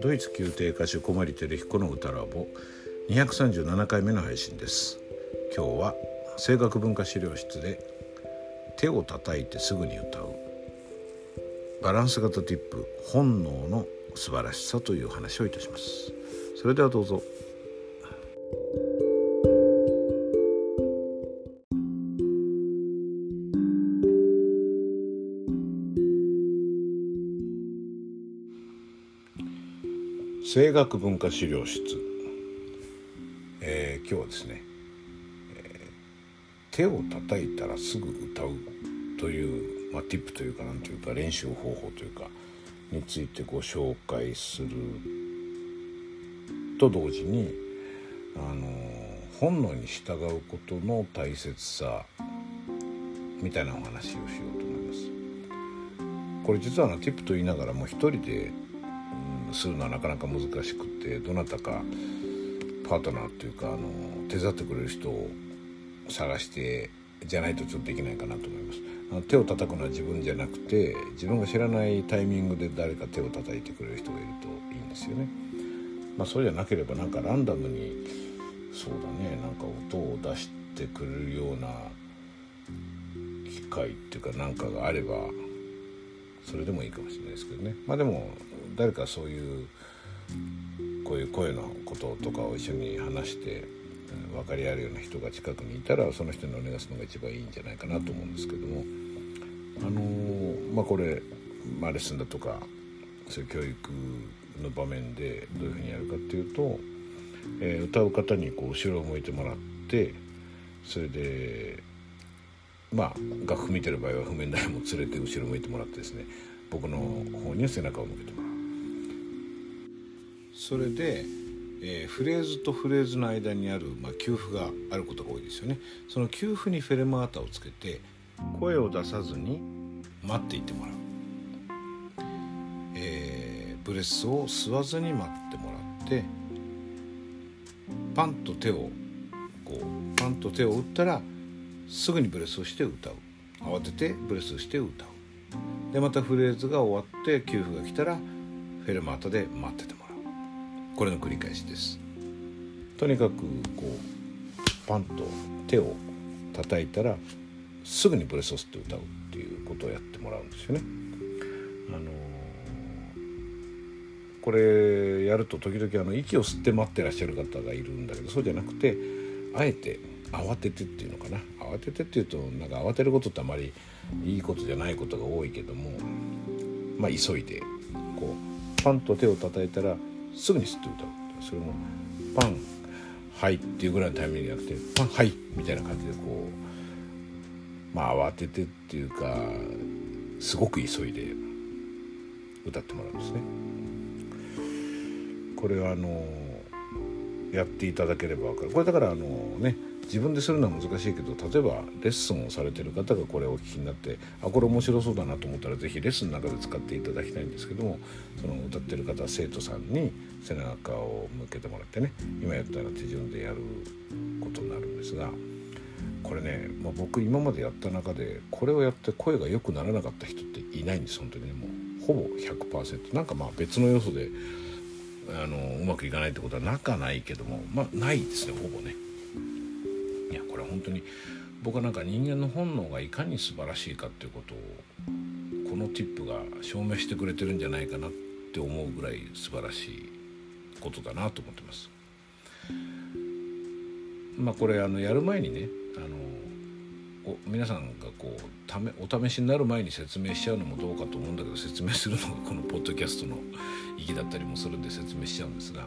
ドイツ宮廷歌手小森照彦の歌ラボ。237回目の配信です。今日は声楽文化資料室で手を叩いてすぐに歌う。バランス型ティップ本能の素晴らしさという話をいたします。それではどうぞ。声楽文化資料室、えー、今日はですね、えー、手を叩いたらすぐ歌うという、まあ、ティップというかなんというか練習方法というかについてご紹介すると同時にあの本能に従うことの大切さみたいなお話をしようと思います。これ実はあのティップと言いながらも一人でするのはなかなか難しくってどなたかパートナーっていうかあの手伝ってくれる人を探してじゃないとちょっとできないかなと思います。あの手を叩くのは自分じゃなくて自分が知らないタイミングで誰か手を叩いてくれる人がいるといいんですよね。まあそうじゃなければなんかランダムにそうだねなんか音を出してくれるような機械っていうかなんかがあればそれでもいいかもしれないですけどね。まあでも誰かそういうこういう声のこととかを一緒に話して分かり合えるような人が近くにいたらその人にお願いするのが一番いいんじゃないかなと思うんですけども。あのー、まあこれ、まあ、レッスンだとかそういう教育の場面でどういうふうにやるかっていうと、えー、歌う方にこう後ろを向いてもらってそれでまあ楽譜見てる場合は譜面台も連れて後ろ向いてもらってですね僕の方には背中を向けてもらう。それで、えー、フレーズとフレーズの間にある、まあ、給付があることが多いですよね。その給付にフェルマータをつけて声を出さずに待っていてもらう、えー、ブレスを吸わずに待ってもらってパンと手をこうパンと手を打ったらすぐにブレスをして歌う。慌ててブレスをして歌う。でまたフレーズが終わって給付が来たらフェルマータで待っててもらう。これの繰り返しです。とにかくこうパンと手を叩いたらすぐにブレスを吸って歌うっていうことをやってもらうんですよね。あの、これやると時々あの息を吸って待ってらっしゃる方がいるんだけどそうじゃなくてあえて慌ててっていうのかな。慌ててっていうとなんか慌てることってあまりいいことじゃないことが多いけどもまあ急いでこうパンと手を叩いたらすぐに吸って歌うそれもパンはいっていうぐらいのタイミングじゃなくてパンはいみたいな感じでこうまあ慌ててっていうかすごく急いで歌ってもらうんですね。これはあのやっていただければ分かるこれだからあのね自分でするのは難しいけど例えばレッスンをされてる方がこれをお聞きになってあこれ面白そうだなと思ったら是非レッスンの中で使っていただきたいんですけどもその歌ってる方生徒さんに背中を向けてもらってね今やったような手順でやることになるんですがこれね、まあ、僕今までやった中でこれをやって声が良くならなかった人っていないんです本当にねもうほぼ100%なんかまあ別の要素であのうまくいかないってことはなかないけどもまあないですねほぼね。いやこれ本当に僕はなんか人間の本能がいかに素晴らしいかっていうことをこのティップが証明してくれてるんじゃないかなって思うぐらい素晴らしいことだなと思ってます。まあこれあのやる前にねあの皆さんがこうためお試しになる前に説明しちゃうのもどうかと思うんだけど説明するのがこのポッドキャストの意義だったりもするんで説明しちゃうんですが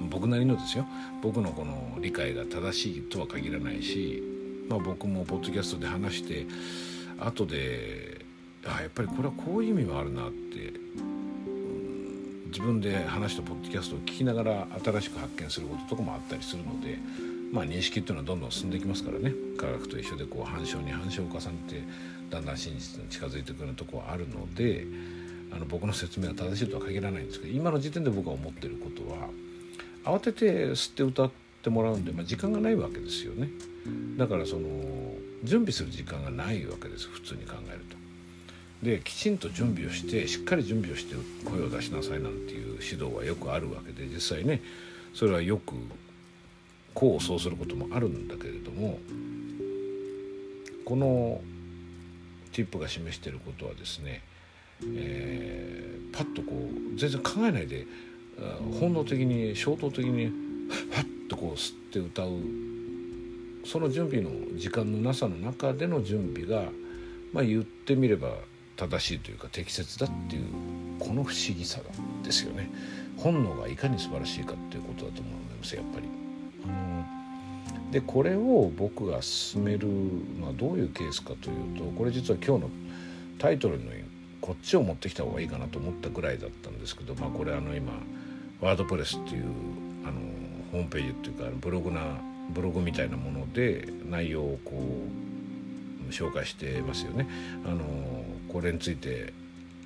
僕なりのですよ。僕のこの理解が正しいとは限らないし、まあ、僕もポッドキャストで話して後であやっぱりこれはこういう意味もあるなって、自分で話したポッドキャストを聞きながら新しく発見することとかもあったりするので、まあ、認識っていうのはどんどん進んでいきますからね。科学と一緒でこう反証に反証を重ねてだんだん真実に近づいてくるとこはあるのであの僕の説明は正しいとは限らないんですけど今の時点で僕が思ってることは慌てて吸って歌ってもらうんで、まあ、時間がないわけですよねだからその準備する時間がないわけです普通に考えると。できちんと準備をしてしっかり準備をして声を出しなさいなんていう指導はよくあるわけで実際ねそれはよく功を奏することもあるんだけれどもこのティップが示していることはですね、えー、パッとこう全然考えないで本能的に衝動的にハッとこう吸って歌う。その準備の時間のなさの中での準備が、まあ、言ってみれば正しいというか適切だっていうこの不思議さですよね。本能がいかに素晴らしいかっていうことだと思いますやっぱり。でこれを僕が進めるのはどういうケースかというとこれ実は今日のタイトルのこっちを持ってきた方がいいかなと思ったぐらいだったんですけど、まあ、これあの今ワードプレスっていうあのホームページっていうかブログなブログみたいなもので内容をこう紹介してますよね。あのこれについて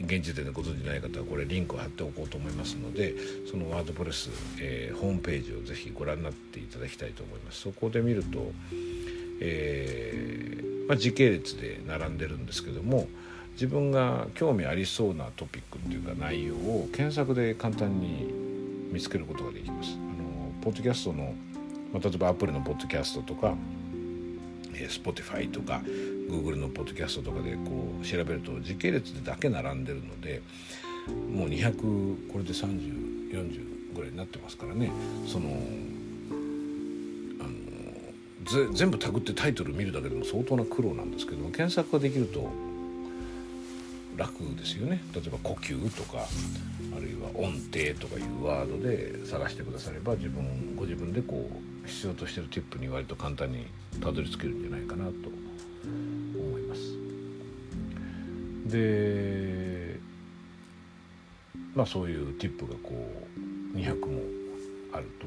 現時点でご存じない方はこれリンクを貼っておこうと思いますのでそのワードプレス、えー、ホームページをぜひご覧になっていただきたいと思いますそこで見ると、えー、まあ、時系列で並んでるんですけども自分が興味ありそうなトピックっていうか内容を検索で簡単に見つけることができます。あのポッドキャストの、まあ、例えばアプリのポッドキャストとかえ Spotify とか Google のポッドキャストとかでこう調べると時系列でだけ並んでるのでもう200これで3040ぐらいになってますからねそのあの全部タグってタイトル見るだけでも相当な苦労なんですけども検索ができると楽ですよね例えば呼吸とかあるいは音程とかいうワードで探してくだされば自分ご自分でこう必要としてるティップに割と簡単にたどり着けるんじゃないかなと思います。でまあそういうティップがこう200もあると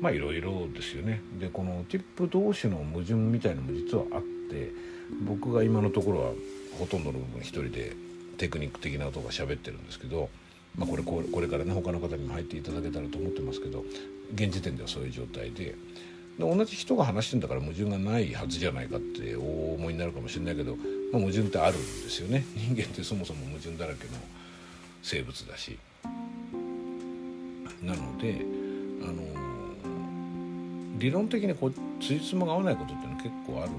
まあいろいろですよね。でこのティップ同士の矛盾みたいのも実はあって僕が今のところはほとんどの部分一人でテクニック的なことが喋ってるんですけど、まあ、これこれからね他の方にも入っていただけたらと思ってますけど現時点ではそういう状態で。で同じ人が話してんだから矛盾がないはずじゃないかってお思いになるかもしれないけど、まあ、矛盾ってあるんですよね人間ってそもそも矛盾だらけの生物だしなのであの理論的にこうつじつまが合わないことっていうのは結構ある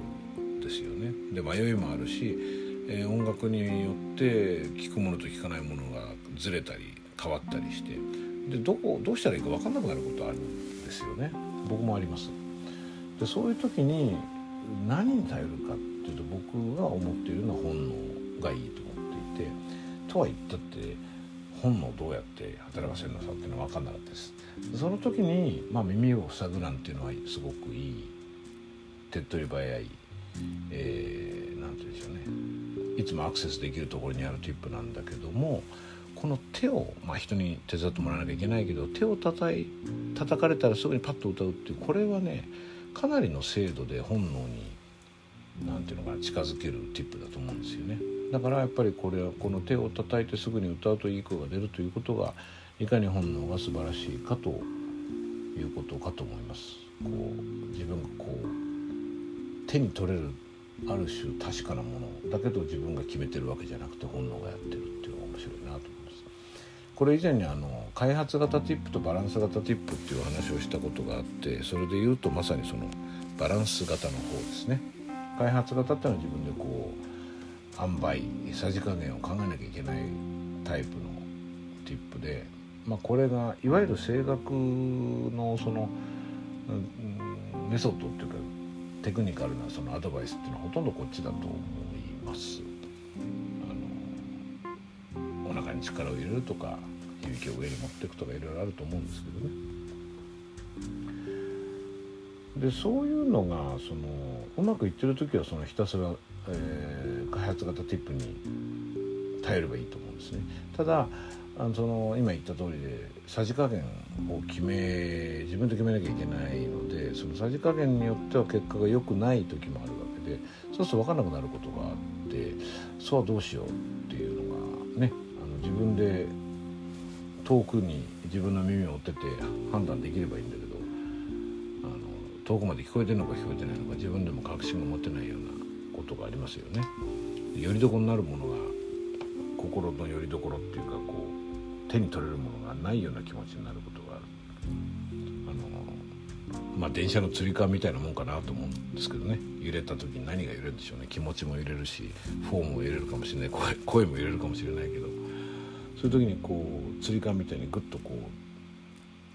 ですよね。で迷いもあるしえー、音楽によって聴くものと聴かないものがずれたり変わったりしてでどこどうしたらいいか分かんなくなることあるんですよね。僕もあります。でそういう時に何に頼るかっていうと僕が思っているのは本能がいいと思っていてとは言ったって本能どうやって働かせるのかっていうのは分かんなかったです。その時に、まあ、耳を塞ぐなんていうのはすごくいい。手っ取り早い、えー、て言うんでしょうねいつもアクセスできるところにあるティップなんだけどもこの手を、まあ、人に手伝ってもらわなきゃいけないけど手を叩い叩かれたらすぐにパッと歌うっていうこれはねかなりの精度で本能に何ていうのかな近づけるティップだと思うんですよね。だからやっぱりこれはこの手を叩いてすぐに歌うといい声が出るということがいかに本能が素晴らしいかということかと思います。こう自分がこう手に取れるある種確かなものだけど自分が決めてるわけじゃなくて本能がやってるっていうのが面白いなと思います。これ以前にあの開発型ティップとバランス型ティップっていう話をしたことがあってそれで言うとまさにそのバランス型の方ですね。開発型っていうのは自分でこう塩梅さじ加減を考えなきゃいけないタイプのティップで、まあ、これがいわゆる声楽のその、うん、メソッドっていうかテクニカルなそのアドバイスっていうのはほとんどこっちだと思います。あのお腹に力を入れるとか響きを上に持っていくとかいろいろあると思うんですけどね。でそういうのがそのうまくいってる時はそのひたすら、えー、開発型ティップに耐えればいいと思うんですね。ただあのその今言った通りでさじ加減を決め自分で決めなきゃいけないのでそのさじ加減によっては結果が良くない時もあるわけでそうすると分からなくなることがあってそうはどうしようっていうのがねあの自分で遠くに自分の耳を当てて判断できればいいんだけどあの遠くまで聞こえてるのか聞こえてないのか自分でも確信が持てないようなことがありますよね。よりどころになるものが心の拠り所っていうかこう手に取れるものがないような気持ちになることがある。あのまあ電車のつり革みたいなもんかなと思うんですけどね。揺れた時に何が揺れるんでしょうね。気持ちも揺れるしフォームも揺れるかもしれない。声声も揺れるかもしれないけど。そういう時にこうつり革みたいにグッとこ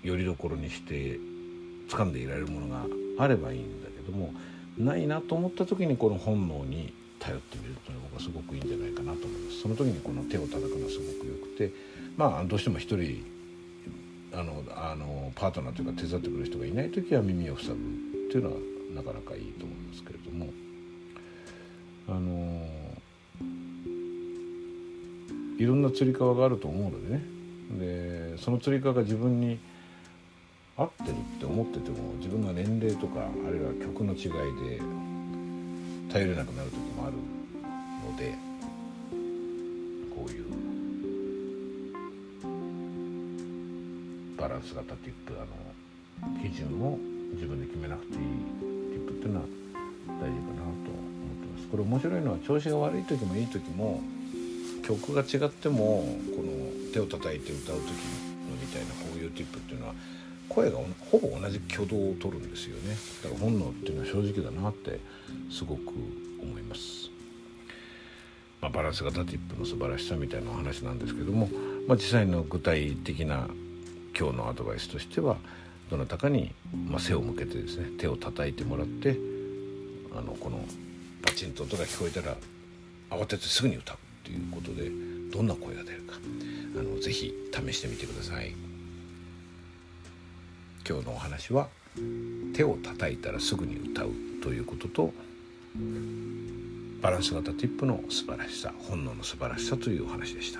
うよりどころにして掴んでいられるものがあればいいんだけどもないなと思った時にこの本能に頼ってみるというのが僕はすごくいいんじゃないかなと思います。その時にこの手を叩くのはすごくよくてまあどうしても一人あのあのパートナーというか手伝ってくれる人がいない時は耳を塞ぐっていうのはなかなかいいと思いますけれども。あのいろんなつり革があると思うのでね。でそのつり革が自分に合ってるって思ってても自分が年齢とかあるいは曲の違いで頼れなくなる時もあるのでこういうバランス型ティップあの基準を自分で決めなくていいティップっていうのは大事かなと思ってます。これ面白いのは調子が悪い時もいい時も曲が違ってもこの手を叩いて歌う時のみたいなこういうティップって声がほぼ同じ挙動を取るんですよねだから本能っていうのは正直だなってすごく思います、まあ、バランス型ティップの素晴らしさみたいなお話なんですけども、まあ、実際の具体的な今日のアドバイスとしてはどなたかに、まあ、背を向けてですね手を叩いてもらってあのこのパチンと音が聞こえたら慌ててすぐに歌うということでどんな声が出るかあのぜひ試してみてください。今日のお話は手を叩いたらすぐに歌うということとバランス型ティップの素晴らしさ本能の素晴らしさというお話でした。